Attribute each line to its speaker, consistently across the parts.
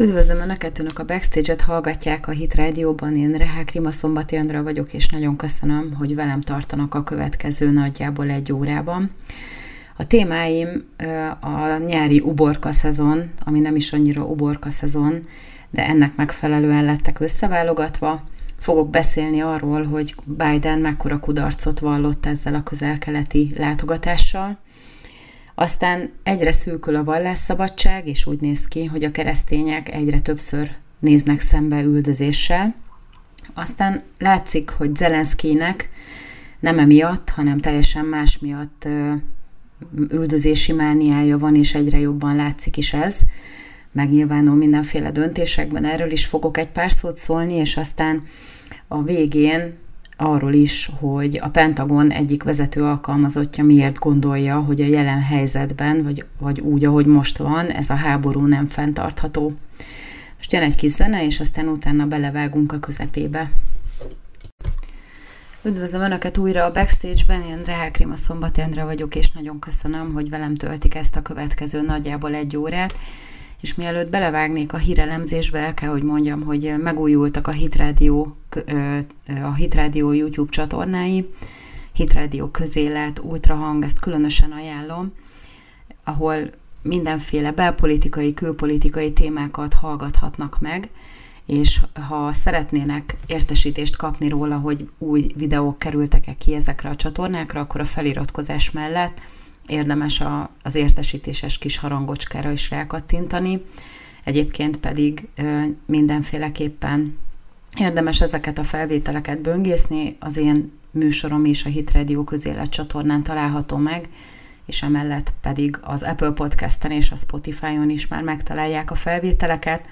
Speaker 1: Üdvözlöm Önöket, Önök a Backstage-et hallgatják a Hit Rádióban, én Rehák Rima Szombati Andra vagyok, és nagyon köszönöm, hogy velem tartanak a következő nagyjából egy órában. A témáim a nyári uborka szezon, ami nem is annyira uborka szezon, de ennek megfelelően lettek összeválogatva. Fogok beszélni arról, hogy Biden mekkora kudarcot vallott ezzel a közelkeleti látogatással, aztán egyre szűkül a vallásszabadság, és úgy néz ki, hogy a keresztények egyre többször néznek szembe üldözéssel. Aztán látszik, hogy Zelenszkinek nem emiatt, hanem teljesen más miatt üldözési mániája van, és egyre jobban látszik is ez. Megnyilvánul mindenféle döntésekben, erről is fogok egy pár szót szólni, és aztán a végén arról is, hogy a Pentagon egyik vezető alkalmazottja miért gondolja, hogy a jelen helyzetben, vagy, vagy úgy, ahogy most van, ez a háború nem fenntartható. Most jön egy kis zene, és aztán utána belevágunk a közepébe. Üdvözlöm Önöket újra a Backstage-ben, én Rehák Rima Szombat vagyok, és nagyon köszönöm, hogy velem töltik ezt a következő nagyjából egy órát. És mielőtt belevágnék a hírelemzésbe, el kell, hogy mondjam, hogy megújultak a Hitrádió, a Hitrádió YouTube csatornái, Hitrádió közélet, ultrahang, ezt különösen ajánlom, ahol mindenféle belpolitikai, külpolitikai témákat hallgathatnak meg, és ha szeretnének értesítést kapni róla, hogy új videók kerültek-e ki ezekre a csatornákra, akkor a feliratkozás mellett érdemes a, az értesítéses kis harangocskára is rákattintani. Egyébként pedig mindenféleképpen érdemes ezeket a felvételeket böngészni, az én műsorom is a Hit Radio közélet csatornán található meg, és emellett pedig az Apple Podcast-en és a Spotify-on is már megtalálják a felvételeket,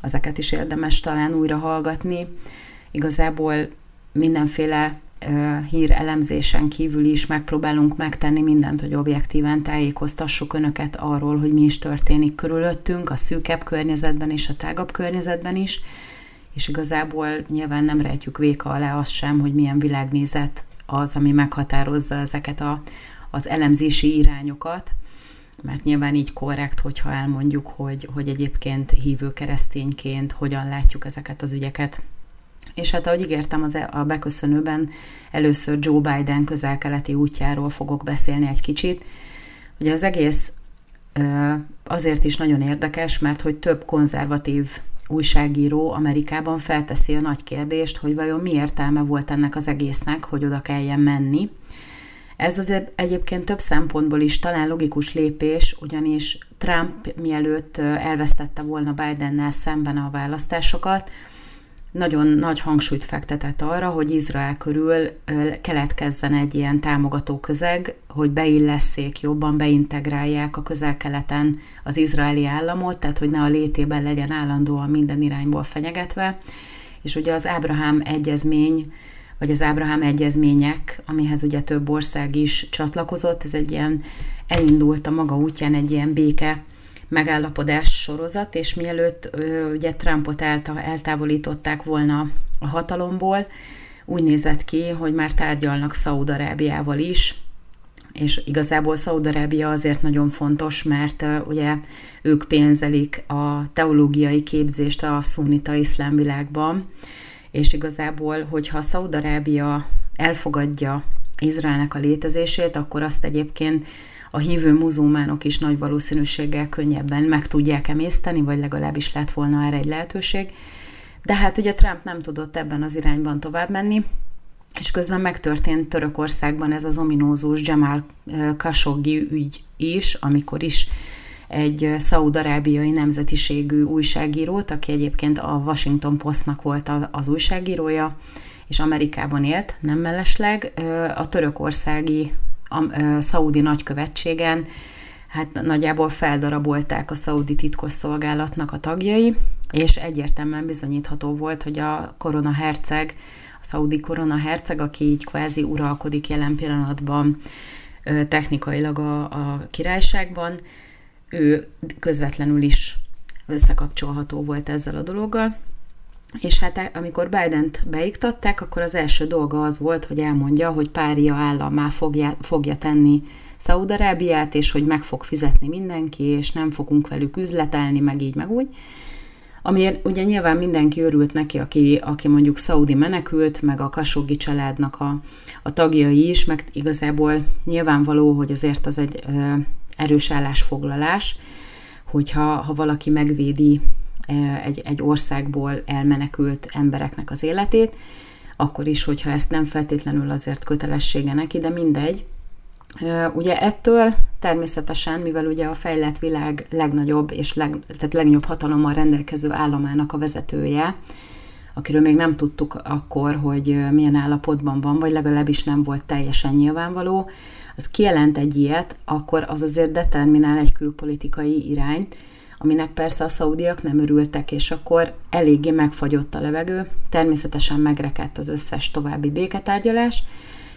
Speaker 1: ezeket is érdemes talán újra hallgatni. Igazából mindenféle hír elemzésen kívül is megpróbálunk megtenni mindent, hogy objektíven tájékoztassuk Önöket arról, hogy mi is történik körülöttünk, a szűkebb környezetben és a tágabb környezetben is, és igazából nyilván nem rejtjük véka alá azt sem, hogy milyen világnézet az, ami meghatározza ezeket a, az elemzési irányokat, mert nyilván így korrekt, hogyha elmondjuk, hogy, hogy egyébként hívő keresztényként hogyan látjuk ezeket az ügyeket. És hát ahogy ígértem az, e- a beköszönőben, először Joe Biden közel-keleti útjáról fogok beszélni egy kicsit. Ugye az egész azért is nagyon érdekes, mert hogy több konzervatív újságíró Amerikában felteszi a nagy kérdést, hogy vajon mi értelme volt ennek az egésznek, hogy oda kelljen menni. Ez az egyébként több szempontból is talán logikus lépés, ugyanis Trump mielőtt elvesztette volna Bidennel szemben a választásokat, nagyon nagy hangsúlyt fektetett arra, hogy Izrael körül keletkezzen egy ilyen támogató közeg, hogy beillesszék, jobban beintegrálják a közel-keleten az izraeli államot, tehát hogy ne a létében legyen állandóan minden irányból fenyegetve. És ugye az Ábrahám egyezmény, vagy az Ábrahám egyezmények, amihez ugye több ország is csatlakozott, ez egy ilyen elindult a maga útján egy ilyen béke megállapodás sorozat, és mielőtt ugye Trumpot eltávolították volna a hatalomból, úgy nézett ki, hogy már tárgyalnak Szaúd-Arábiával is, és igazából Szaúd-Arábia azért nagyon fontos, mert ugye ők pénzelik a teológiai képzést a szunita iszlám világban, és igazából, hogyha Szaúd-Arábia elfogadja Izraelnek a létezését, akkor azt egyébként a hívő muzulmánok is nagy valószínűséggel könnyebben meg tudják emészteni, vagy legalábbis lett volna erre egy lehetőség. De hát ugye Trump nem tudott ebben az irányban tovább menni, és közben megtörtént Törökországban ez az ominózus Jamal Khashoggi ügy is, amikor is egy szaúd-arábiai nemzetiségű újságírót, aki egyébként a Washington Postnak volt az újságírója, és Amerikában élt, nem mellesleg, a törökországi a szaudi nagykövetségen. Hát nagyjából feldarabolták a szaudi titkosszolgálatnak a tagjai, és egyértelműen bizonyítható volt, hogy a korona herceg, a szaudi korona herceg, aki így kvázi uralkodik jelen pillanatban technikailag a, a királyságban, ő közvetlenül is összekapcsolható volt ezzel a dologgal, és hát amikor Biden-t beiktatták, akkor az első dolga az volt, hogy elmondja, hogy párja állammá fogja, fogja tenni Szaudarábiát, és hogy meg fog fizetni mindenki, és nem fogunk velük üzletelni, meg így, meg úgy. Ami ugye nyilván mindenki örült neki, aki, aki mondjuk szaudi menekült, meg a Kasogi családnak a, a tagjai is, meg igazából nyilvánvaló, hogy azért az egy ö, erős állásfoglalás, hogyha ha valaki megvédi egy, egy országból elmenekült embereknek az életét, akkor is, hogyha ezt nem feltétlenül azért kötelessége neki, de mindegy. Ugye ettől természetesen, mivel ugye a fejlett világ legnagyobb és leg, tehát legnagyobb hatalommal rendelkező államának a vezetője, akiről még nem tudtuk akkor, hogy milyen állapotban van, vagy legalábbis nem volt teljesen nyilvánvaló, az kijelent egy ilyet, akkor az azért determinál egy külpolitikai irányt, aminek persze a szaudiak nem örültek, és akkor eléggé megfagyott a levegő, természetesen megrekedt az összes további béketárgyalás,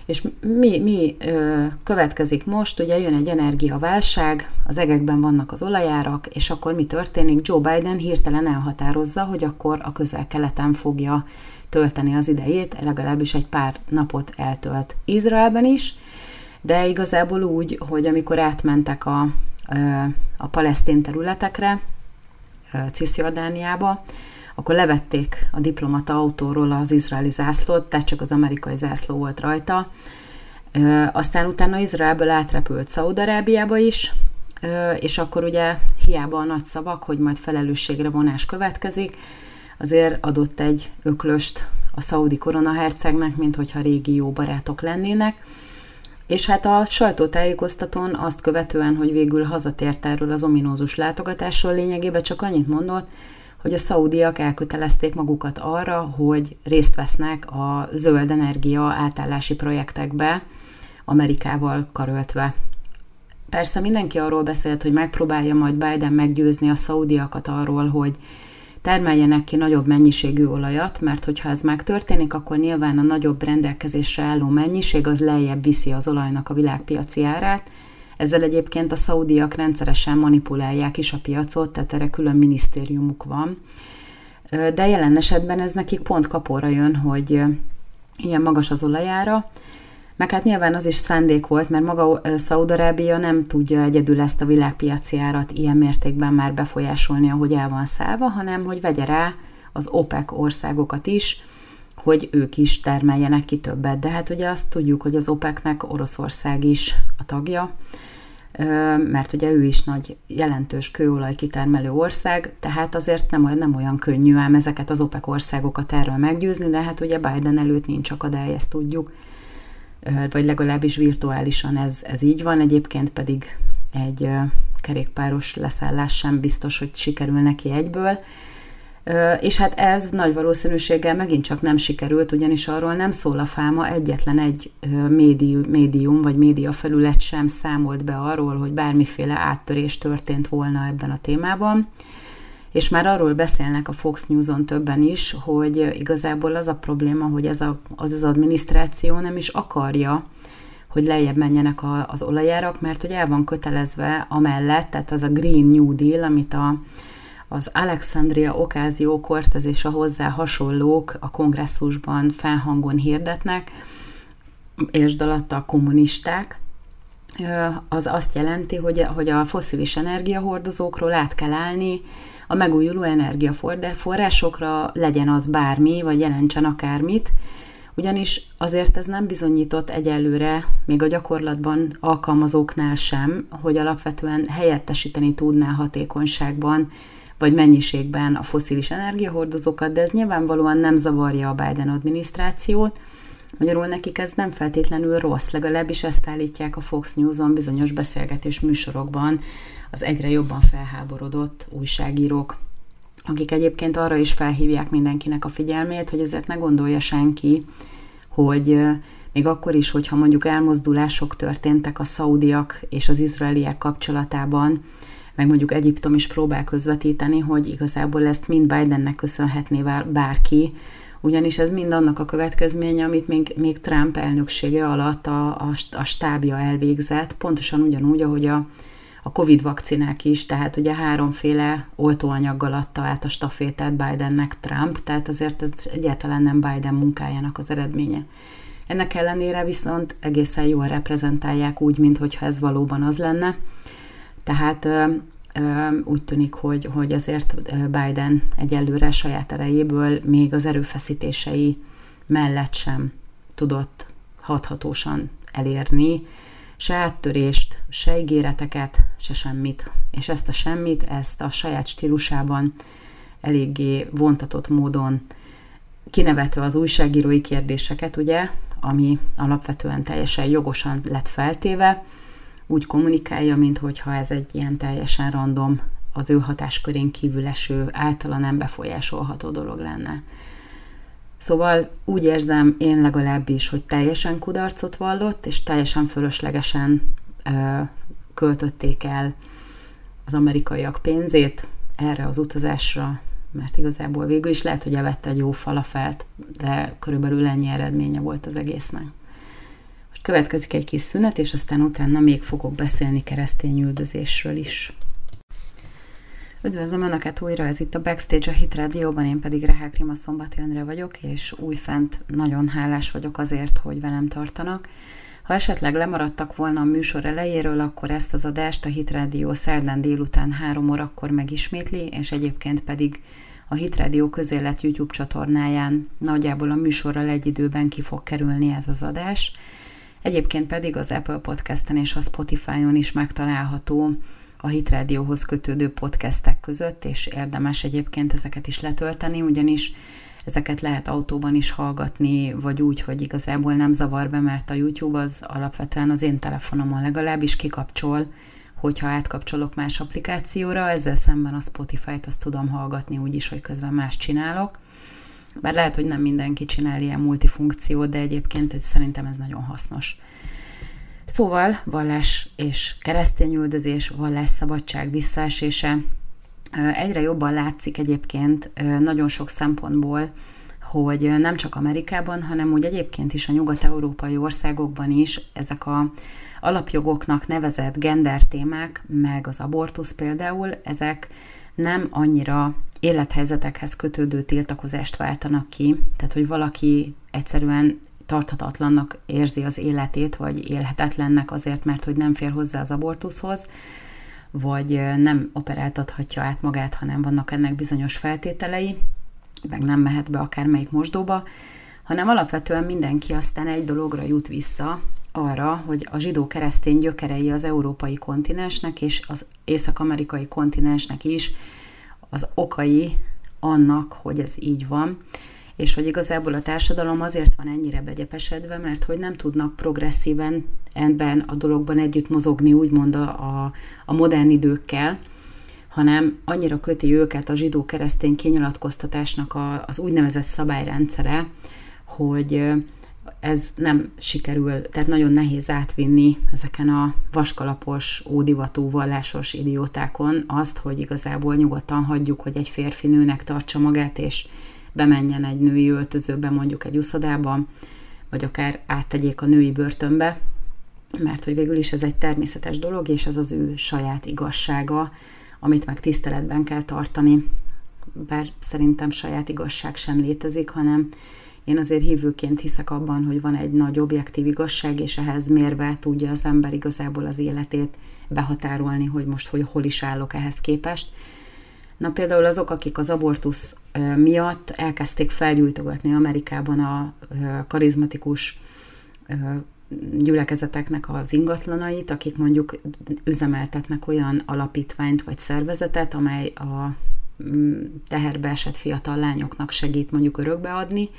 Speaker 1: és mi, mi ö, következik most? Ugye jön egy energiaválság, az egekben vannak az olajárak, és akkor mi történik? Joe Biden hirtelen elhatározza, hogy akkor a közel-keleten fogja tölteni az idejét, legalábbis egy pár napot eltölt Izraelben is, de igazából úgy, hogy amikor átmentek a, a palesztén területekre, Cisjordániába, akkor levették a diplomata autóról az izraeli zászlót, tehát csak az amerikai zászló volt rajta. Aztán utána Izraelből átrepült Szaudarábiába is, és akkor ugye hiába a nagy szavak, hogy majd felelősségre vonás következik, azért adott egy öklöst a szaudi koronahercegnek, mint hogyha régi jó barátok lennének, és hát a sajtótájékoztatón azt követően, hogy végül hazatért erről az ominózus látogatásról, lényegében csak annyit mondott, hogy a szaudiak elkötelezték magukat arra, hogy részt vesznek a zöld energia átállási projektekbe, Amerikával karöltve. Persze mindenki arról beszélt, hogy megpróbálja majd Biden meggyőzni a szaudiakat arról, hogy termeljenek ki nagyobb mennyiségű olajat, mert hogyha ez megtörténik, akkor nyilván a nagyobb rendelkezésre álló mennyiség az lejjebb viszi az olajnak a világpiaci árát, ezzel egyébként a szaudiak rendszeresen manipulálják is a piacot, tehát erre külön minisztériumuk van. De jelen esetben ez nekik pont kapóra jön, hogy ilyen magas az olajára, meg hát nyilván az is szándék volt, mert maga Szaudarábia nem tudja egyedül ezt a világpiaci árat ilyen mértékben már befolyásolni, ahogy el van szállva, hanem hogy vegye rá az OPEC országokat is, hogy ők is termeljenek ki többet. De hát ugye azt tudjuk, hogy az OPEC-nek Oroszország is a tagja, mert ugye ő is nagy jelentős kőolaj kitermelő ország, tehát azért nem, nem olyan könnyű ám ezeket az OPEC országokat erről meggyőzni, de hát ugye Biden előtt nincs akadály, ezt tudjuk vagy legalábbis virtuálisan ez, ez így van, egyébként pedig egy kerékpáros leszállás sem biztos, hogy sikerül neki egyből. És hát ez nagy valószínűséggel megint csak nem sikerült, ugyanis arról nem szól a fáma, egyetlen egy médium, vagy média felület sem számolt be arról, hogy bármiféle áttörés történt volna ebben a témában és már arról beszélnek a Fox News-on többen is, hogy igazából az a probléma, hogy ez a, az, az adminisztráció nem is akarja, hogy lejjebb menjenek a, az olajárak, mert hogy el van kötelezve amellett, tehát az a Green New Deal, amit a, az Alexandria Ocasio Cortez és a hozzá hasonlók a kongresszusban felhangon hirdetnek, és alatta a kommunisták, az azt jelenti, hogy, hogy a foszilis energiahordozókról át kell állni a megújuló energiaforrásokra, legyen az bármi, vagy jelentsen akármit, ugyanis azért ez nem bizonyított egyelőre, még a gyakorlatban alkalmazóknál sem, hogy alapvetően helyettesíteni tudná hatékonyságban vagy mennyiségben a foszilis energiahordozókat, de ez nyilvánvalóan nem zavarja a Biden adminisztrációt, Magyarul nekik ez nem feltétlenül rossz, legalábbis ezt állítják a Fox News-on bizonyos beszélgetés műsorokban az egyre jobban felháborodott újságírók, akik egyébként arra is felhívják mindenkinek a figyelmét, hogy ezért ne gondolja senki, hogy még akkor is, hogyha mondjuk elmozdulások történtek a szaudiak és az izraeliek kapcsolatában, meg mondjuk Egyiptom is próbál közvetíteni, hogy igazából ezt mind Bidennek köszönhetné bárki, ugyanis ez mind annak a következménye, amit még, még Trump elnöksége alatt a, a, a stábja elvégzett, pontosan ugyanúgy, ahogy a, a Covid vakcinák is, tehát ugye háromféle oltóanyaggal adta át a stafétát Bidennek Trump, tehát azért ez egyáltalán nem Biden munkájának az eredménye. Ennek ellenére viszont egészen jól reprezentálják úgy, mintha ez valóban az lenne. Tehát úgy tűnik, hogy, hogy azért Biden egyelőre saját erejéből még az erőfeszítései mellett sem tudott hathatósan elérni se áttörést, se ígéreteket, se semmit. És ezt a semmit, ezt a saját stílusában eléggé vontatott módon kinevetve az újságírói kérdéseket, ugye, ami alapvetően teljesen jogosan lett feltéve, úgy kommunikálja, mintha ez egy ilyen teljesen random, az ő hatáskörén kívül eső, általa nem befolyásolható dolog lenne. Szóval úgy érzem én legalábbis, hogy teljesen kudarcot vallott, és teljesen fölöslegesen ö, költötték el az amerikaiak pénzét erre az utazásra, mert igazából végül is lehet, hogy evette egy jó falafelt, de körülbelül ennyi eredménye volt az egésznek. Most következik egy kis szünet, és aztán utána még fogok beszélni keresztény üldözésről is. Üdvözlöm Önöket újra, ez itt a Backstage a Hit Radio-ban, én pedig Rehel Krima Szombati Endre vagyok, és újfent nagyon hálás vagyok azért, hogy velem tartanak. Ha esetleg lemaradtak volna a műsor elejéről, akkor ezt az adást a Hit Radio szerdán délután három órakor megismétli, és egyébként pedig a Hit Radio közélet YouTube csatornáján nagyjából a műsorral egy időben ki fog kerülni ez az adás. Egyébként pedig az Apple Podcast-en és a Spotify-on is megtalálható a Hit Radiohoz kötődő podcastek között, és érdemes egyébként ezeket is letölteni, ugyanis ezeket lehet autóban is hallgatni, vagy úgy, hogy igazából nem zavar be, mert a YouTube az alapvetően az én telefonomon legalábbis kikapcsol, hogyha átkapcsolok más applikációra, ezzel szemben a Spotify-t azt tudom hallgatni úgy is, hogy közben más csinálok. Bár lehet, hogy nem mindenki csinál ilyen multifunkciót, de egyébként szerintem ez nagyon hasznos. Szóval vallás és keresztényüldözés, vallás szabadság visszaesése egyre jobban látszik egyébként nagyon sok szempontból, hogy nem csak Amerikában, hanem úgy egyébként is a nyugat-európai országokban is ezek a alapjogoknak nevezett gender témák, meg az abortusz például, ezek nem annyira élethelyzetekhez kötődő tiltakozást váltanak ki, tehát hogy valaki egyszerűen tarthatatlannak érzi az életét, vagy élhetetlennek azért, mert hogy nem fér hozzá az abortuszhoz, vagy nem operáltathatja át magát, hanem vannak ennek bizonyos feltételei, meg nem mehet be akármelyik mosdóba, hanem alapvetően mindenki aztán egy dologra jut vissza, arra, hogy a zsidó-keresztény gyökerei az európai kontinensnek és az észak-amerikai kontinensnek is az okai annak, hogy ez így van, és hogy igazából a társadalom azért van ennyire begyepesedve, mert hogy nem tudnak progresszíven ebben a dologban együtt mozogni, úgymond a, a modern időkkel, hanem annyira köti őket a zsidó-keresztény kinyilatkoztatásnak a, az úgynevezett szabályrendszere, hogy ez nem sikerül, tehát nagyon nehéz átvinni ezeken a vaskalapos, ódivatú, vallásos idiótákon azt, hogy igazából nyugodtan hagyjuk, hogy egy férfi nőnek tartsa magát, és bemenjen egy női öltözőbe, mondjuk egy uszodába, vagy akár áttegyék a női börtönbe, mert hogy végül is ez egy természetes dolog, és ez az ő saját igazsága, amit meg tiszteletben kell tartani. Bár szerintem saját igazság sem létezik, hanem én azért hívőként hiszek abban, hogy van egy nagy objektív igazság, és ehhez mérve tudja az ember igazából az életét behatárolni, hogy most hogy hol is állok ehhez képest. Na például azok, akik az abortusz miatt elkezdték felgyújtogatni Amerikában a karizmatikus gyülekezeteknek az ingatlanait, akik mondjuk üzemeltetnek olyan alapítványt vagy szervezetet, amely a mm, teherbe esett fiatal lányoknak segít mondjuk örökbeadni,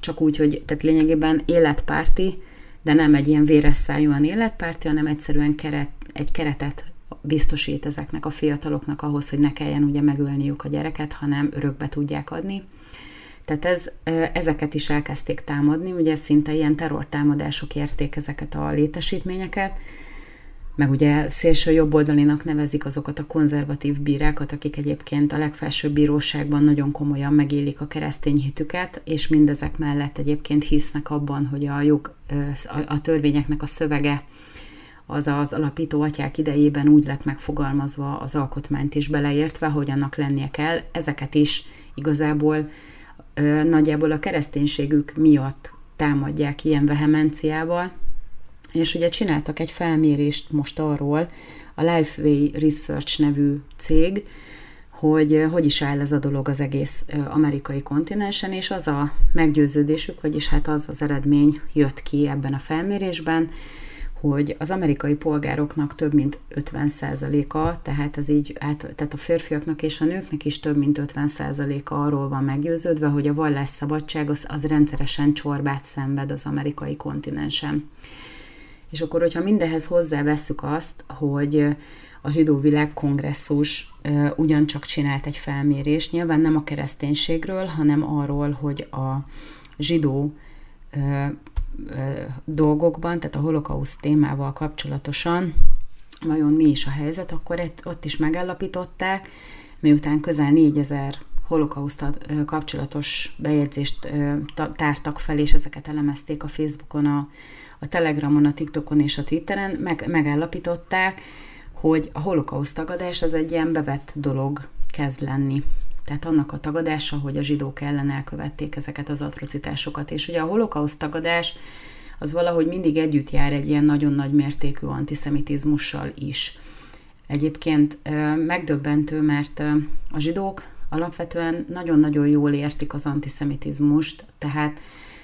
Speaker 1: csak úgy, hogy tehát lényegében életpárti, de nem egy ilyen véres szájúan életpárti, hanem egyszerűen keret, egy keretet biztosít ezeknek a fiataloknak ahhoz, hogy ne kelljen ugye megölniük a gyereket, hanem örökbe tudják adni. Tehát ez, ezeket is elkezdték támadni, ugye szinte ilyen terrortámadások érték ezeket a létesítményeket, meg ugye szélső jobboldalinak nevezik azokat a konzervatív bírákat, akik egyébként a legfelsőbb bíróságban nagyon komolyan megélik a keresztény hitüket, és mindezek mellett egyébként hisznek abban, hogy a jog, a törvényeknek a szövege az az alapító atyák idejében úgy lett megfogalmazva az alkotmányt is beleértve, hogy annak lennie kell. Ezeket is igazából nagyjából a kereszténységük miatt támadják ilyen vehemenciával, és ugye csináltak egy felmérést most arról a Lifeway Research nevű cég, hogy hogy is áll ez a dolog az egész amerikai kontinensen, és az a meggyőződésük, vagyis hát az az eredmény jött ki ebben a felmérésben, hogy az amerikai polgároknak több mint 50%-a, tehát ez így át, tehát a férfiaknak és a nőknek is több mint 50%-a arról van meggyőződve, hogy a vallásszabadság az, az rendszeresen csorbát szenved az amerikai kontinensen. És akkor, hogyha mindehez hozzávesszük azt, hogy a zsidó világ kongresszus ugyancsak csinált egy felmérést, nyilván nem a kereszténységről, hanem arról, hogy a zsidó dolgokban, tehát a holokauszt témával kapcsolatosan vajon mi is a helyzet, akkor ott is megállapították, miután közel 4000 holokausztal kapcsolatos bejegyzést tártak fel, és ezeket elemezték a Facebookon, a, a Telegramon, a TikTokon és a Twitteren, meg, megállapították, hogy a holokauszt tagadás az egy ilyen bevett dolog kezd lenni. Tehát annak a tagadása, hogy a zsidók ellen elkövették ezeket az atrocitásokat. És ugye a holokauszt tagadás az valahogy mindig együtt jár egy ilyen nagyon nagy mértékű antiszemitizmussal is. Egyébként megdöbbentő, mert a zsidók alapvetően nagyon-nagyon jól értik az antiszemitizmust, tehát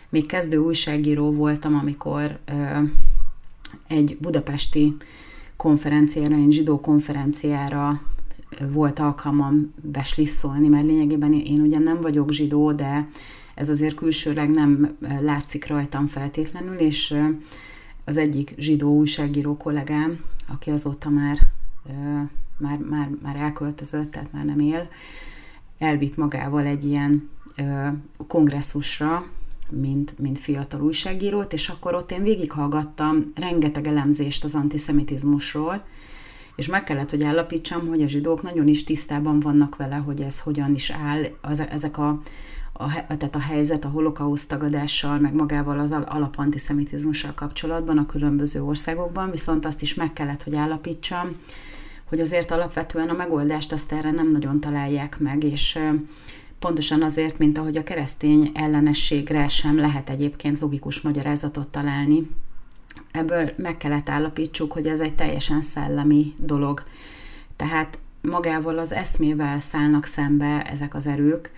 Speaker 1: még kezdő újságíró voltam, amikor egy budapesti konferenciára, egy zsidó konferenciára volt alkalmam beslisszolni, mert lényegében én ugye nem vagyok zsidó, de ez azért külsőleg nem látszik rajtam feltétlenül, és az egyik zsidó újságíró kollégám, aki azóta már, már, már, már elköltözött, tehát már nem él, elvitt magával egy ilyen kongresszusra, mint, mint fiatal újságírót, és akkor ott én végighallgattam rengeteg elemzést az antiszemitizmusról, és meg kellett, hogy állapítsam, hogy a zsidók nagyon is tisztában vannak vele, hogy ez hogyan is áll, az, ezek a, a, tehát a helyzet a holokauszt tagadással, meg magával az alapantiszemitizmussal kapcsolatban a különböző országokban, viszont azt is meg kellett, hogy állapítsam, hogy azért alapvetően a megoldást azt erre nem nagyon találják meg, és pontosan azért, mint ahogy a keresztény ellenességre sem lehet egyébként logikus magyarázatot találni, ebből meg kellett állapítsuk, hogy ez egy teljesen szellemi dolog. Tehát magával az eszmével szállnak szembe ezek az erők,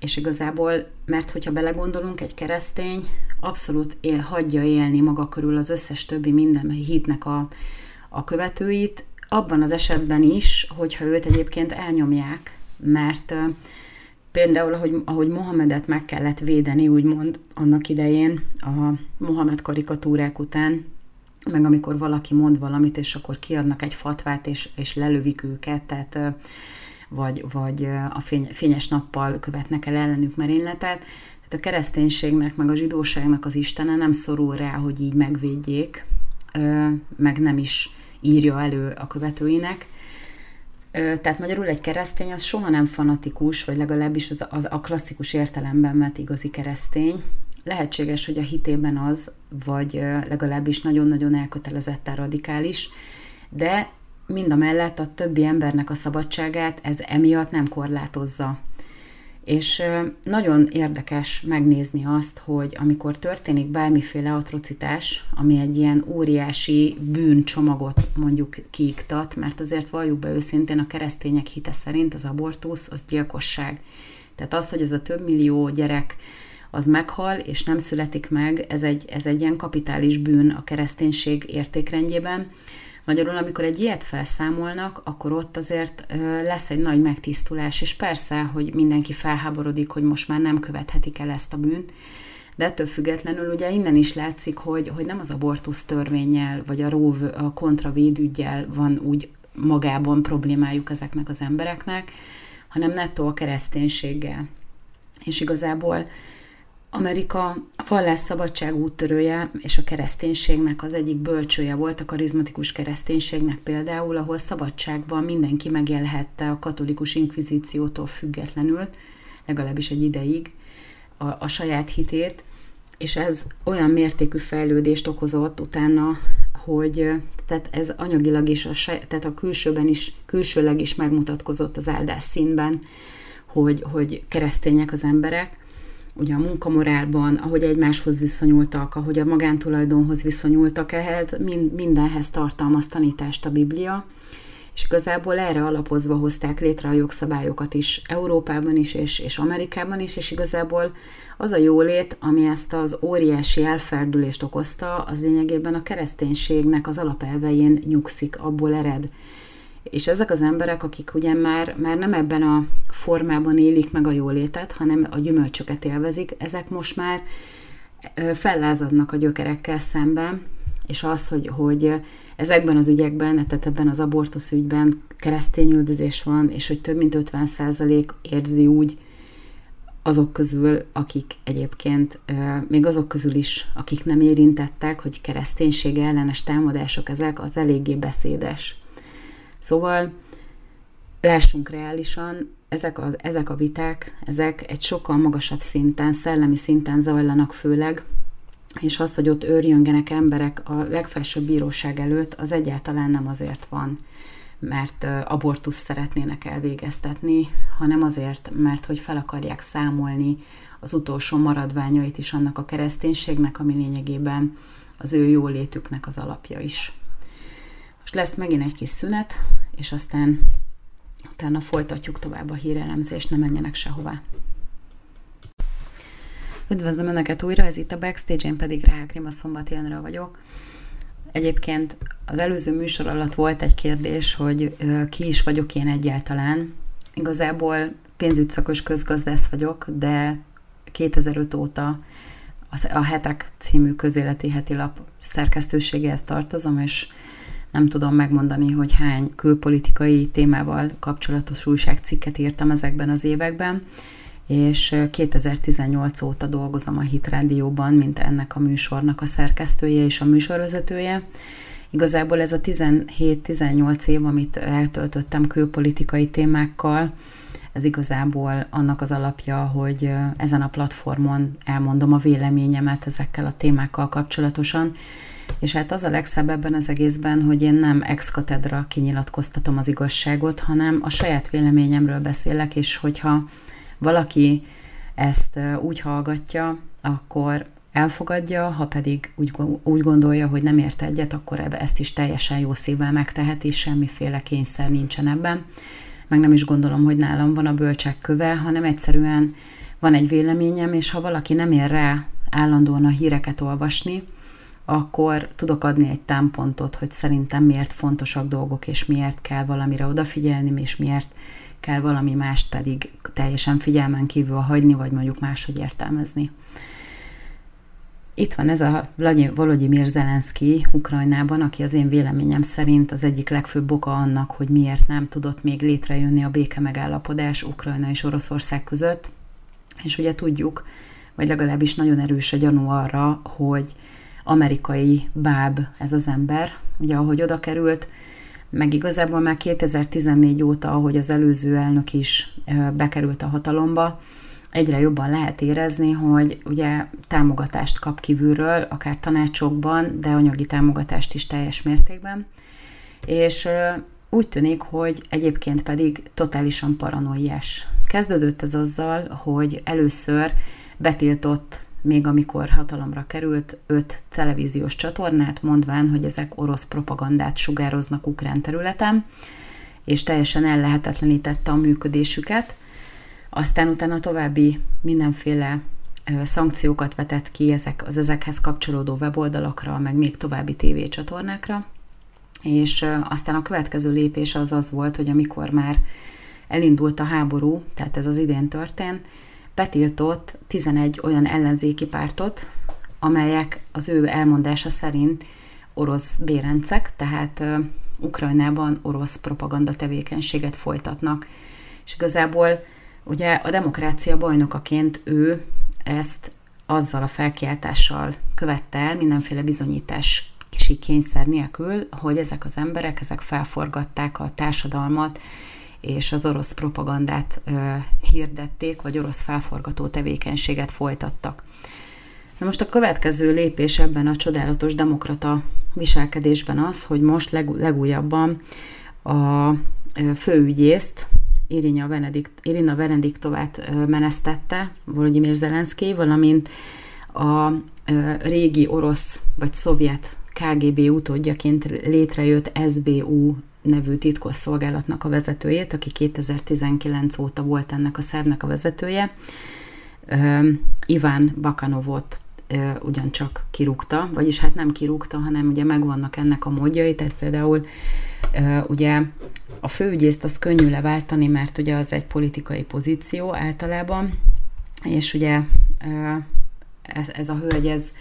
Speaker 1: és igazából, mert hogyha belegondolunk, egy keresztény abszolút él, hagyja élni maga körül az összes többi minden hídnek a, a követőit, abban az esetben is, hogyha őt egyébként elnyomják, mert például, ahogy, ahogy Mohamedet meg kellett védeni, úgymond annak idején a Mohamed karikatúrák után, meg amikor valaki mond valamit, és akkor kiadnak egy fatvát, és, és lelövik őket, tehát vagy, vagy a fény, fényes nappal követnek el ellenük merényletet. Tehát a kereszténységnek, meg a zsidóságnak az Istene nem szorul rá, hogy így megvédjék, meg nem is írja elő a követőinek, tehát magyarul egy keresztény az soha nem fanatikus, vagy legalábbis az, az a klasszikus értelemben mert igazi keresztény. Lehetséges, hogy a hitében az, vagy legalábbis nagyon-nagyon elkötelezetten radikális, de mind a mellett a többi embernek a szabadságát ez emiatt nem korlátozza. És nagyon érdekes megnézni azt, hogy amikor történik bármiféle atrocitás, ami egy ilyen óriási bűncsomagot mondjuk kiiktat, mert azért valljuk be őszintén a keresztények hite szerint az abortusz az gyilkosság. Tehát az, hogy ez a több millió gyerek az meghal és nem születik meg, ez egy, ez egy ilyen kapitális bűn a kereszténység értékrendjében, Magyarul, amikor egy ilyet felszámolnak, akkor ott azért lesz egy nagy megtisztulás, és persze, hogy mindenki felháborodik, hogy most már nem követhetik el ezt a bűnt, de ettől függetlenül ugye innen is látszik, hogy, hogy nem az abortusz törvényel, vagy a róv, a kontravédügyel van úgy magában problémájuk ezeknek az embereknek, hanem nettó a kereszténységgel. És igazából Amerika a vallásszabadság úttörője és a kereszténységnek az egyik bölcsője volt, a karizmatikus kereszténységnek például, ahol szabadságban mindenki megélhette a katolikus inkvizíciótól függetlenül, legalábbis egy ideig, a, a saját hitét, és ez olyan mértékű fejlődést okozott utána, hogy tehát ez anyagilag is, a saj, tehát a külsőben is, külsőleg is megmutatkozott az áldás színben, hogy, hogy keresztények az emberek, ugye a munkamorálban, ahogy egymáshoz viszonyultak, ahogy a magántulajdonhoz viszonyultak, ehhez mind, mindenhez tartalmaz tanítást a Biblia, és igazából erre alapozva hozták létre a jogszabályokat is Európában is, és, és Amerikában is, és igazából az a jólét, ami ezt az óriási elferdülést okozta, az lényegében a kereszténységnek az alapelvein nyugszik, abból ered. És ezek az emberek, akik ugye már, már nem ebben a formában élik meg a jólétet, hanem a gyümölcsöket élvezik, ezek most már fellázadnak a gyökerekkel szemben, és az, hogy, hogy ezekben az ügyekben, tehát ebben az abortusz ügyben keresztényüldözés van, és hogy több mint 50% érzi úgy azok közül, akik egyébként, még azok közül is, akik nem érintettek, hogy kereszténység ellenes támadások ezek, az eléggé beszédes. Szóval lássunk reálisan, ezek, az, ezek a viták, ezek egy sokkal magasabb szinten, szellemi szinten zajlanak főleg, és az, hogy ott őrjöngenek emberek a legfelsőbb bíróság előtt, az egyáltalán nem azért van, mert abortuszt szeretnének elvégeztetni, hanem azért, mert hogy fel akarják számolni az utolsó maradványait is annak a kereszténységnek, ami lényegében az ő jólétüknek az alapja is. Most lesz megint egy kis szünet, és aztán utána folytatjuk tovább a hírelemzést, ne menjenek sehová. Üdvözlöm Önöket újra, ez itt a Backstage, én pedig Ráhák Rima Szombati Andra vagyok. Egyébként az előző műsor alatt volt egy kérdés, hogy ki is vagyok én egyáltalán. Igazából pénzügyszakos közgazdász vagyok, de 2005 óta a Hetek című közéleti heti lap szerkesztőségéhez tartozom, és nem tudom megmondani, hogy hány külpolitikai témával kapcsolatos újságcikket írtam ezekben az években, és 2018 óta dolgozom a Hit Rádióban, mint ennek a műsornak a szerkesztője és a műsorvezetője. Igazából ez a 17-18 év, amit eltöltöttem külpolitikai témákkal, ez igazából annak az alapja, hogy ezen a platformon elmondom a véleményemet ezekkel a témákkal kapcsolatosan, és hát az a legszebb ebben az egészben, hogy én nem ex katedra kinyilatkoztatom az igazságot, hanem a saját véleményemről beszélek, és hogyha valaki ezt úgy hallgatja, akkor elfogadja, ha pedig úgy, úgy gondolja, hogy nem ért egyet, akkor ezt is teljesen jó szívvel megteheti, semmiféle kényszer nincsen ebben. Meg nem is gondolom, hogy nálam van a bölcsek köve, hanem egyszerűen van egy véleményem, és ha valaki nem ér rá állandóan a híreket olvasni, akkor tudok adni egy támpontot, hogy szerintem miért fontosak dolgok, és miért kell valamire odafigyelni, és miért kell valami mást pedig teljesen figyelmen kívül hagyni, vagy mondjuk máshogy értelmezni. Itt van ez a Volodymyr Zelenszky Ukrajnában, aki az én véleményem szerint az egyik legfőbb oka annak, hogy miért nem tudott még létrejönni a béke megállapodás Ukrajna és Oroszország között. És ugye tudjuk, vagy legalábbis nagyon erős a gyanú arra, hogy amerikai báb ez az ember, ugye ahogy oda került, meg igazából már 2014 óta, ahogy az előző elnök is bekerült a hatalomba, egyre jobban lehet érezni, hogy ugye támogatást kap kívülről, akár tanácsokban, de anyagi támogatást is teljes mértékben. És úgy tűnik, hogy egyébként pedig totálisan paranoiás. Kezdődött ez azzal, hogy először betiltott még amikor hatalomra került, öt televíziós csatornát, mondván, hogy ezek orosz propagandát sugároznak ukrán területen, és teljesen ellehetetlenítette a működésüket. Aztán utána további mindenféle szankciókat vetett ki ezek, az ezekhez kapcsolódó weboldalakra, meg még további tévécsatornákra, és aztán a következő lépés az az volt, hogy amikor már elindult a háború, tehát ez az idén történt, betiltott 11 olyan ellenzéki pártot, amelyek az ő elmondása szerint orosz bérencek, tehát Ukrajnában orosz propaganda tevékenységet folytatnak. És igazából ugye a demokrácia bajnokaként ő ezt azzal a felkiáltással követte el, mindenféle bizonyítás kényszer nélkül, hogy ezek az emberek, ezek felforgatták a társadalmat, és az orosz propagandát ö, hirdették, vagy orosz felforgató tevékenységet folytattak. Na most a következő lépés ebben a csodálatos demokrata viselkedésben az, hogy most leg, legújabban a főügyészt Irina, Benedikt, Irina Benediktovát menesztette, Volodymyr Zelenszky, valamint a régi orosz vagy szovjet KGB utódjaként létrejött SBU nevű titkos szolgálatnak a vezetőjét, aki 2019 óta volt ennek a szervnek a vezetője. Iván Bakanovot ugyancsak kirúgta, vagyis hát nem kirúgta, hanem ugye megvannak ennek a módjai, tehát például ugye a főügyészt az könnyű leváltani, mert ugye az egy politikai pozíció általában, és ugye ez a hölgy, ez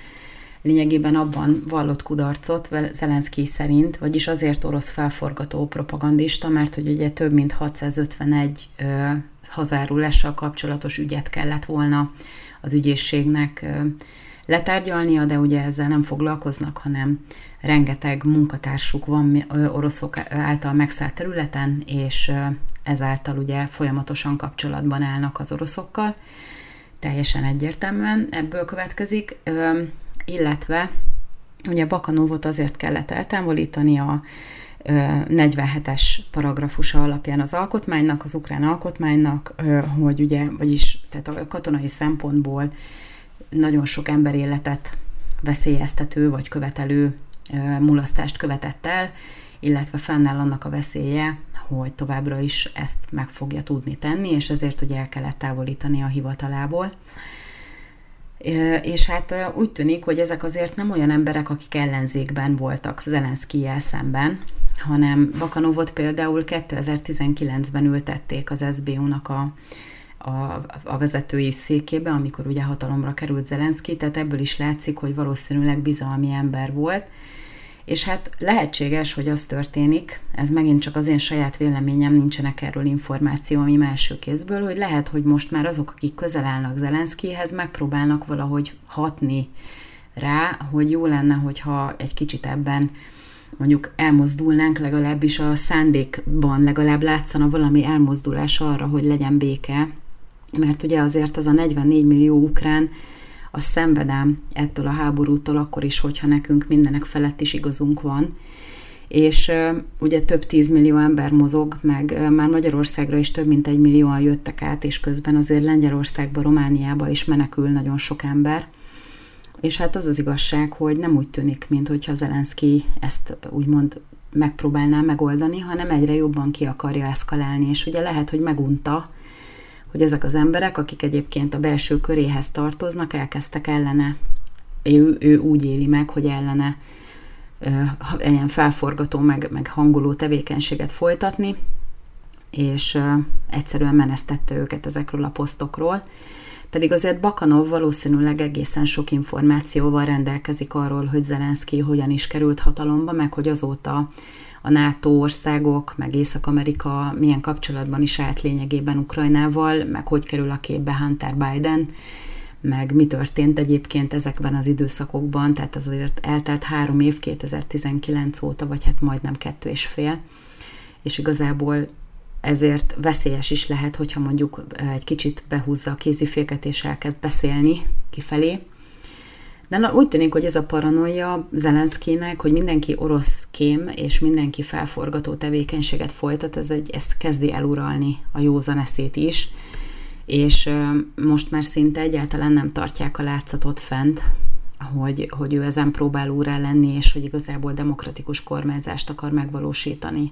Speaker 1: lényegében abban vallott kudarcot Zelenszky szerint, vagyis azért orosz felforgató propagandista, mert hogy ugye több mint 651 ö, hazárulással kapcsolatos ügyet kellett volna az ügyészségnek ö, letárgyalnia, de ugye ezzel nem foglalkoznak, hanem rengeteg munkatársuk van oroszok által megszállt területen, és ezáltal ugye folyamatosan kapcsolatban állnak az oroszokkal. Teljesen egyértelműen ebből következik, illetve ugye Bakanovot azért kellett eltávolítani a 47-es paragrafusa alapján az alkotmánynak, az ukrán alkotmánynak, hogy ugye, vagyis tehát a katonai szempontból nagyon sok emberéletet veszélyeztető vagy követelő mulasztást követett el, illetve fennáll annak a veszélye, hogy továbbra is ezt meg fogja tudni tenni, és ezért ugye el kellett távolítani a hivatalából. És hát úgy tűnik, hogy ezek azért nem olyan emberek, akik ellenzékben voltak zelenszky szemben, hanem Bakanovot például 2019-ben ültették az SBU-nak a, a, a vezetői székébe, amikor ugye hatalomra került Zelenszky, tehát ebből is látszik, hogy valószínűleg bizalmi ember volt, és hát lehetséges, hogy az történik, ez megint csak az én saját véleményem, nincsenek erről információim első kézből, hogy lehet, hogy most már azok, akik közel állnak Zelenszkihez, megpróbálnak valahogy hatni rá, hogy jó lenne, hogyha egy kicsit ebben mondjuk elmozdulnánk, legalábbis a szándékban legalább látszana valami elmozdulás arra, hogy legyen béke, mert ugye azért az a 44 millió ukrán, az szenvedem ettől a háborútól akkor is, hogyha nekünk mindenek felett is igazunk van. És ugye több tízmillió ember mozog, meg már Magyarországra is több mint egy millióan jöttek át, és közben azért Lengyelországba, Romániába is menekül nagyon sok ember. És hát az az igazság, hogy nem úgy tűnik, mint hogyha Zelenszky ezt úgymond megpróbálná megoldani, hanem egyre jobban ki akarja eszkalálni, és ugye lehet, hogy megunta, hogy ezek az emberek, akik egyébként a belső köréhez tartoznak, elkezdtek ellene, ő, ő úgy éli meg, hogy ellene ilyen felforgató, meg, meg hangoló tevékenységet folytatni, és egyszerűen menesztette őket ezekről a posztokról. Pedig azért Bakanov valószínűleg egészen sok információval rendelkezik arról, hogy Zelenszky hogyan is került hatalomba, meg hogy azóta a NATO országok, meg Észak-Amerika milyen kapcsolatban is állt lényegében Ukrajnával, meg hogy kerül a képbe Hunter Biden, meg mi történt egyébként ezekben az időszakokban, tehát azért eltelt három év 2019 óta, vagy hát majdnem kettő és fél, és igazából ezért veszélyes is lehet, hogyha mondjuk egy kicsit behúzza a kéziféket és elkezd beszélni kifelé, de úgy tűnik, hogy ez a paranoia Zelenszkinek, hogy mindenki orosz kém, és mindenki felforgató tevékenységet folytat, ez egy, ezt kezdi eluralni a józan eszét is, és most már szinte egyáltalán nem tartják a látszatot fent, hogy, hogy ő ezen próbál úrá lenni, és hogy igazából demokratikus kormányzást akar megvalósítani.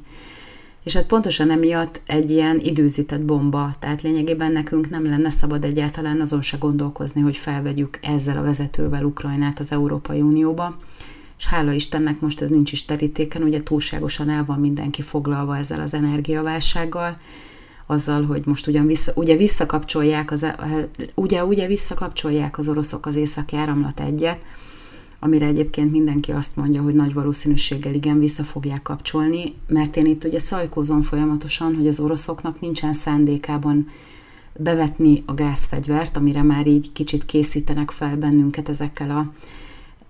Speaker 1: És hát pontosan emiatt egy ilyen időzített bomba, tehát lényegében nekünk nem lenne szabad egyáltalán azon se gondolkozni, hogy felvegyük ezzel a vezetővel Ukrajnát az Európai Unióba, és hála Istennek most ez nincs is terítéken, ugye túlságosan el van mindenki foglalva ezzel az energiaválsággal, azzal, hogy most ugyan vissza, ugye visszakapcsolják az, ugye, ugye visszakapcsolják az oroszok az északi áramlat egyet, amire egyébként mindenki azt mondja, hogy nagy valószínűséggel igen vissza fogják kapcsolni, mert én itt ugye szajkózom folyamatosan, hogy az oroszoknak nincsen szándékában bevetni a gázfegyvert, amire már így kicsit készítenek fel bennünket ezekkel a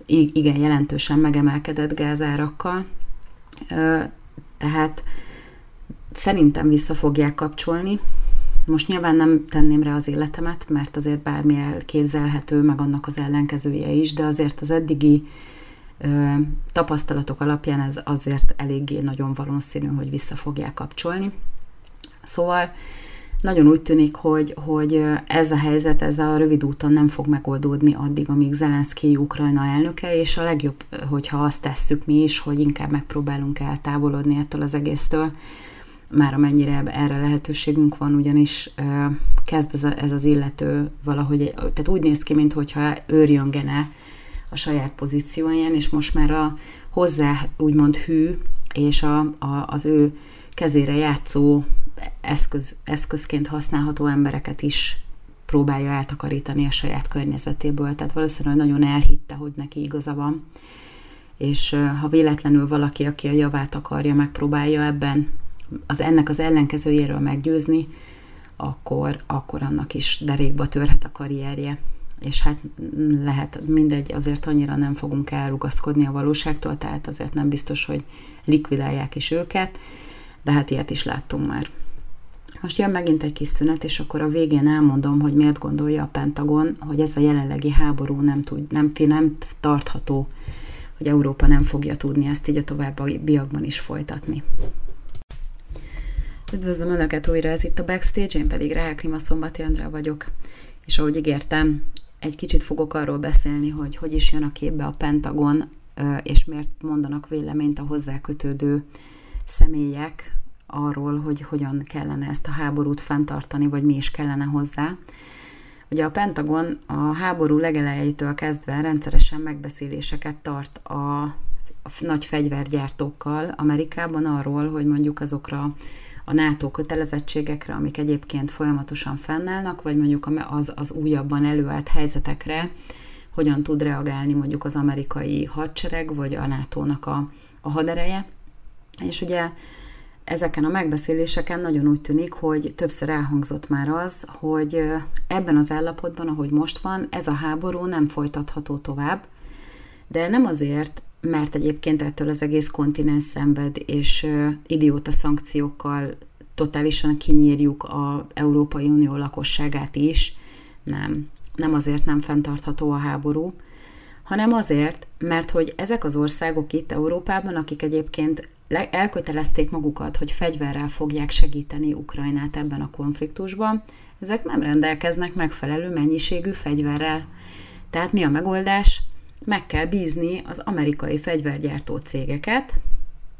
Speaker 1: igen jelentősen megemelkedett gázárakkal. Tehát szerintem vissza fogják kapcsolni, most nyilván nem tenném rá az életemet, mert azért bármi elképzelhető, meg annak az ellenkezője is, de azért az eddigi ö, tapasztalatok alapján ez azért eléggé nagyon valószínű, hogy vissza fogják kapcsolni. Szóval nagyon úgy tűnik, hogy, hogy ez a helyzet, ez a rövid úton nem fog megoldódni addig, amíg Zelenszky Ukrajna elnöke, és a legjobb, hogyha azt tesszük mi is, hogy inkább megpróbálunk eltávolodni ettől az egésztől, már amennyire erre lehetőségünk van, ugyanis kezd ez, a, ez az illető valahogy, tehát úgy néz ki, mintha őrjöngene a saját pozícióján, és most már a hozzá úgymond hű, és a, a, az ő kezére játszó eszköz, eszközként használható embereket is próbálja eltakarítani a saját környezetéből. Tehát valószínűleg nagyon elhitte, hogy neki igaza van. És ha véletlenül valaki, aki a javát akarja, megpróbálja ebben az ennek az ellenkezőjéről meggyőzni, akkor, akkor annak is derékba törhet a karrierje. És hát lehet mindegy, azért annyira nem fogunk elrugaszkodni a valóságtól, tehát azért nem biztos, hogy likvidálják is őket, de hát ilyet is láttunk már. Most jön megint egy kis szünet, és akkor a végén elmondom, hogy miért gondolja a Pentagon, hogy ez a jelenlegi háború nem, tud, nem, nem tartható, hogy Európa nem fogja tudni ezt így a továbbiakban is folytatni. Üdvözlöm Önöket újra, ez itt a Backstage, én pedig Ráhel Klima Szombati Andrá vagyok, és ahogy ígértem, egy kicsit fogok arról beszélni, hogy hogy is jön a képbe a Pentagon, és miért mondanak véleményt a hozzá kötődő személyek arról, hogy hogyan kellene ezt a háborút fenntartani, vagy mi is kellene hozzá. Ugye a Pentagon a háború legelejétől kezdve rendszeresen megbeszéléseket tart a nagy fegyvergyártókkal Amerikában arról, hogy mondjuk azokra a NATO kötelezettségekre, amik egyébként folyamatosan fennállnak, vagy mondjuk az, az újabban előállt helyzetekre, hogyan tud reagálni mondjuk az amerikai hadsereg, vagy a NATO-nak a, a hadereje. És ugye ezeken a megbeszéléseken nagyon úgy tűnik, hogy többször elhangzott már az, hogy ebben az állapotban, ahogy most van, ez a háború nem folytatható tovább, de nem azért, mert egyébként ettől az egész kontinens szenved, és idióta szankciókkal totálisan kinyírjuk a Európai Unió lakosságát is. Nem. Nem azért nem fenntartható a háború, hanem azért, mert hogy ezek az országok itt Európában, akik egyébként elkötelezték magukat, hogy fegyverrel fogják segíteni Ukrajnát ebben a konfliktusban, ezek nem rendelkeznek megfelelő mennyiségű fegyverrel. Tehát mi a megoldás? Meg kell bízni az amerikai fegyvergyártó cégeket,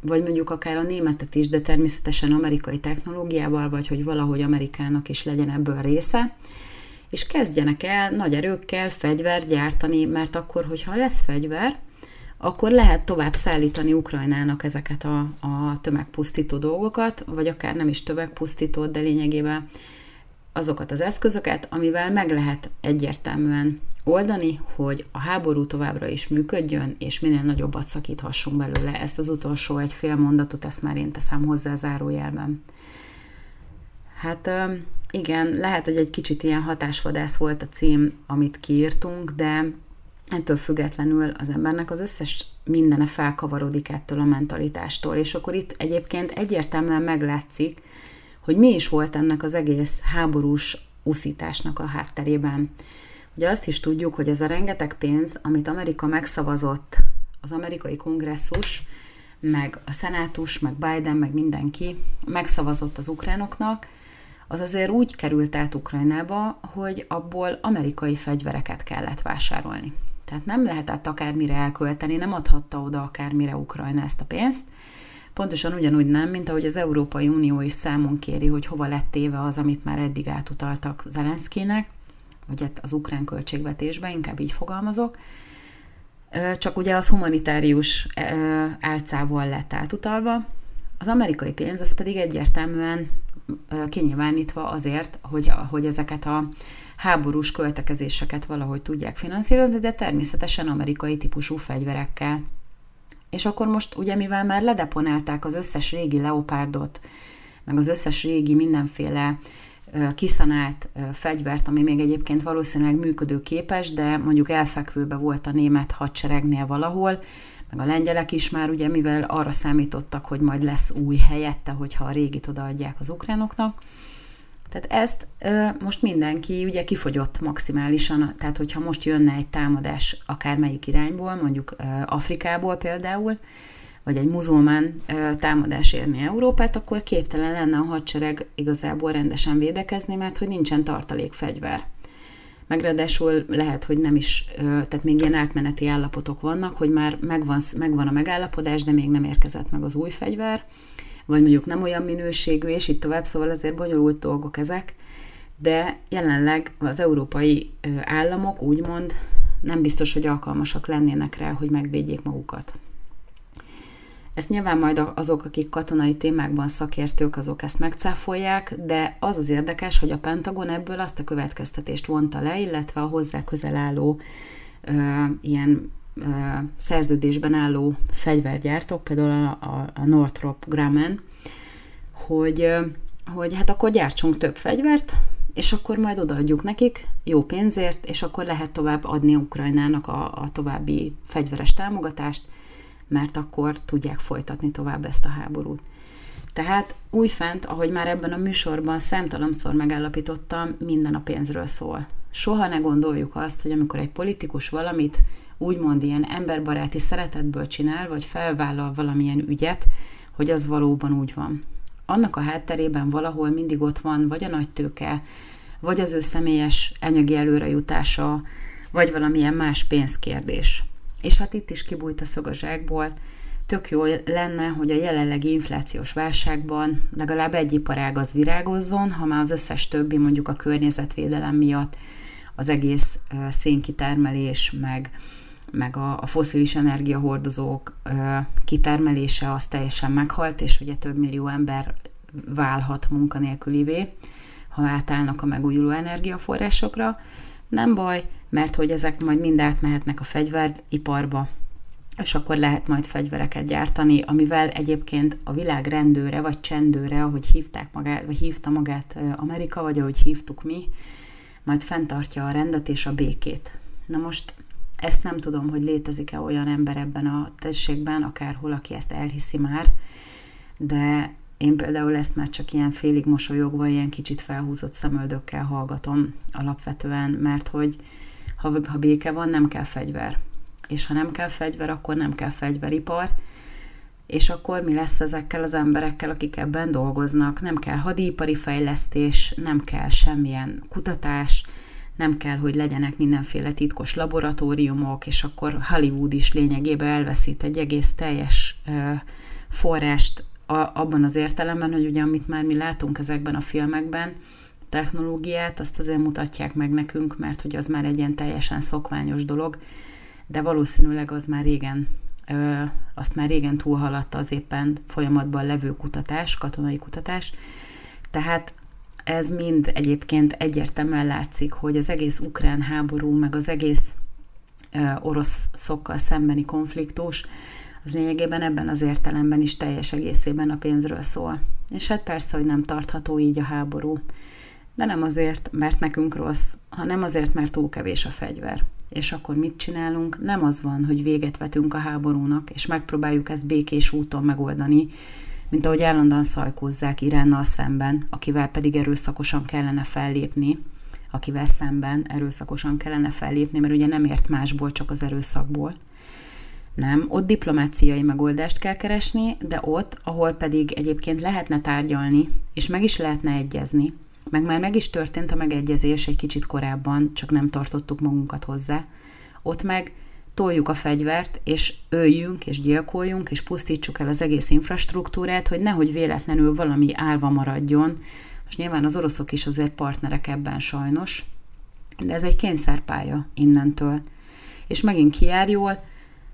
Speaker 1: vagy mondjuk akár a németet is, de természetesen amerikai technológiával, vagy hogy valahogy Amerikának is legyen ebből része, és kezdjenek el nagy erőkkel fegyvert gyártani, mert akkor, hogyha lesz fegyver, akkor lehet tovább szállítani Ukrajnának ezeket a, a tömegpusztító dolgokat, vagy akár nem is tömegpusztító, de lényegében azokat az eszközöket, amivel meg lehet egyértelműen oldani, hogy a háború továbbra is működjön, és minél nagyobbat szakíthassunk belőle. Ezt az utolsó egy fél mondatot, ezt már én teszem hozzá zárójelben. Hát igen, lehet, hogy egy kicsit ilyen hatásvadász volt a cím, amit kiírtunk, de ettől függetlenül az embernek az összes mindene felkavarodik ettől a mentalitástól, és akkor itt egyébként egyértelműen meglátszik, hogy mi is volt ennek az egész háborús uszításnak a hátterében. Ugye azt is tudjuk, hogy ez a rengeteg pénz, amit Amerika megszavazott, az amerikai kongresszus, meg a szenátus, meg Biden, meg mindenki megszavazott az ukránoknak, az azért úgy került át Ukrajnába, hogy abból amerikai fegyvereket kellett vásárolni. Tehát nem lehetett akármire elkölteni, nem adhatta oda akármire Ukrajna ezt a pénzt. Pontosan ugyanúgy nem, mint ahogy az Európai Unió is számon kéri, hogy hova lett téve az, amit már eddig átutaltak Zelenszkinek, vagy hát az ukrán költségvetésbe, inkább így fogalmazok. Csak ugye az humanitárius álcával lett átutalva, az amerikai pénz az pedig egyértelműen kinyilvánítva azért, hogy, hogy ezeket a háborús költekezéseket valahogy tudják finanszírozni, de természetesen amerikai típusú fegyverekkel. És akkor most ugye, mivel már ledeponálták az összes régi leopárdot, meg az összes régi mindenféle kiszanált fegyvert, ami még egyébként valószínűleg működőképes, de mondjuk elfekvőbe volt a német hadseregnél valahol, meg a lengyelek is már ugye, mivel arra számítottak, hogy majd lesz új helyette, hogyha a régit odaadják az ukránoknak, tehát ezt most mindenki ugye kifogyott maximálisan, tehát hogyha most jönne egy támadás akármelyik irányból, mondjuk Afrikából például, vagy egy muzulmán támadás érni Európát, akkor képtelen lenne a hadsereg igazából rendesen védekezni, mert hogy nincsen tartalék fegyver. Meg ráadásul lehet, hogy nem is, tehát még ilyen átmeneti állapotok vannak, hogy már megvan, megvan a megállapodás, de még nem érkezett meg az új fegyver, vagy mondjuk nem olyan minőségű, és itt tovább, szóval azért bonyolult dolgok ezek, de jelenleg az európai államok úgymond nem biztos, hogy alkalmasak lennének rá, hogy megvédjék magukat. Ezt nyilván majd azok, akik katonai témákban szakértők, azok ezt megcáfolják, de az az érdekes, hogy a Pentagon ebből azt a következtetést vonta le, illetve a hozzá közel álló ö, ilyen ö, szerződésben álló fegyvergyártók, például a, a, Northrop Grumman, hogy, hogy hát akkor gyártsunk több fegyvert, és akkor majd odaadjuk nekik jó pénzért, és akkor lehet tovább adni Ukrajnának a, a további fegyveres támogatást, mert akkor tudják folytatni tovább ezt a háborút. Tehát újfent, ahogy már ebben a műsorban számtalanszor megállapítottam, minden a pénzről szól. Soha ne gondoljuk azt, hogy amikor egy politikus valamit úgymond ilyen emberbaráti szeretetből csinál, vagy felvállal valamilyen ügyet, hogy az valóban úgy van. Annak a hátterében valahol mindig ott van vagy a nagy tőke, vagy az ő személyes anyagi előrejutása, vagy valamilyen más pénzkérdés. És hát itt is kibújt a szög a zsákból. Tök jó lenne, hogy a jelenlegi inflációs válságban legalább egy iparág az virágozzon, ha már az összes többi mondjuk a környezetvédelem miatt az egész szénkitermelés, meg, meg a, a foszilis energiahordozók kitermelése az teljesen meghalt, és ugye több millió ember válhat munkanélkülivé, ha átállnak a megújuló energiaforrásokra. Nem baj, mert hogy ezek majd mind átmehetnek a fegyveriparba, és akkor lehet majd fegyvereket gyártani, amivel egyébként a világ rendőre, vagy csendőre, ahogy hívták magát, vagy hívta magát Amerika, vagy ahogy hívtuk mi, majd fenntartja a rendet és a békét. Na most ezt nem tudom, hogy létezik-e olyan ember ebben a térségben, akárhol, aki ezt elhiszi már, de én például ezt már csak ilyen félig mosolyogva, ilyen kicsit felhúzott szemöldökkel hallgatom alapvetően, mert hogy ha, ha béke van, nem kell fegyver. És ha nem kell fegyver, akkor nem kell fegyveripar, és akkor mi lesz ezekkel az emberekkel, akik ebben dolgoznak? Nem kell hadipari fejlesztés, nem kell semmilyen kutatás, nem kell, hogy legyenek mindenféle titkos laboratóriumok, és akkor Hollywood is lényegében elveszít egy egész teljes ö, forrást a, abban az értelemben, hogy ugye amit már mi látunk ezekben a filmekben, technológiát, azt azért mutatják meg nekünk, mert hogy az már egy ilyen teljesen szokványos dolog, de valószínűleg az már régen, ö, azt már régen túlhaladta az éppen folyamatban levő kutatás, katonai kutatás. Tehát ez mind egyébként egyértelműen látszik, hogy az egész ukrán háború, meg az egész ö, orosz szokkal szembeni konfliktus, az lényegében ebben az értelemben is teljes egészében a pénzről szól. És hát persze, hogy nem tartható így a háború de nem azért, mert nekünk rossz, hanem azért, mert túl kevés a fegyver. És akkor mit csinálunk? Nem az van, hogy véget vetünk a háborúnak, és megpróbáljuk ezt békés úton megoldani, mint ahogy állandóan szajkózzák Iránnal szemben, akivel pedig erőszakosan kellene fellépni, akivel szemben erőszakosan kellene fellépni, mert ugye nem ért másból, csak az erőszakból. Nem, ott diplomáciai megoldást kell keresni, de ott, ahol pedig egyébként lehetne tárgyalni, és meg is lehetne egyezni, meg már meg is történt a megegyezés egy kicsit korábban, csak nem tartottuk magunkat hozzá. Ott meg toljuk a fegyvert, és öljünk, és gyilkoljunk, és pusztítsuk el az egész infrastruktúrát, hogy nehogy véletlenül valami állva maradjon. Most nyilván az oroszok is azért partnerek ebben sajnos, de ez egy kényszerpálya innentől. És megint kijár jól,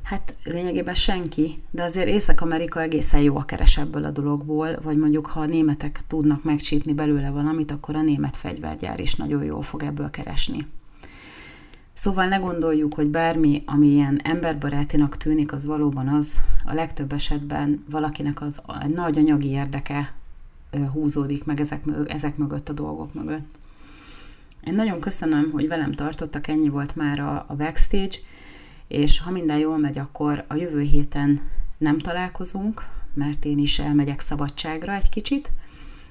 Speaker 1: Hát lényegében senki, de azért Észak-Amerika egészen jó a keres ebből a dologból, vagy mondjuk ha a németek tudnak megcsípni belőle valamit, akkor a német fegyvergyár is nagyon jól fog ebből keresni. Szóval ne gondoljuk, hogy bármi, ami ilyen emberbarátinak tűnik, az valóban az, a legtöbb esetben valakinek az nagy anyagi érdeke húzódik meg ezek, ezek mögött a dolgok mögött. Én nagyon köszönöm, hogy velem tartottak, ennyi volt már a, a backstage és ha minden jól megy, akkor a jövő héten nem találkozunk, mert én is elmegyek szabadságra egy kicsit,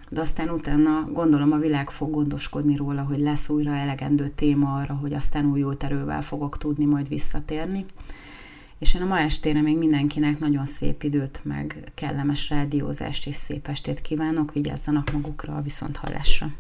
Speaker 1: de aztán utána gondolom a világ fog gondoskodni róla, hogy lesz újra elegendő téma arra, hogy aztán új erővel fogok tudni majd visszatérni. és én a ma estére még mindenkinek nagyon szép időt, meg kellemes rádiózást és szép estét kívánok, vigyázzanak magukra a viszonthallásra.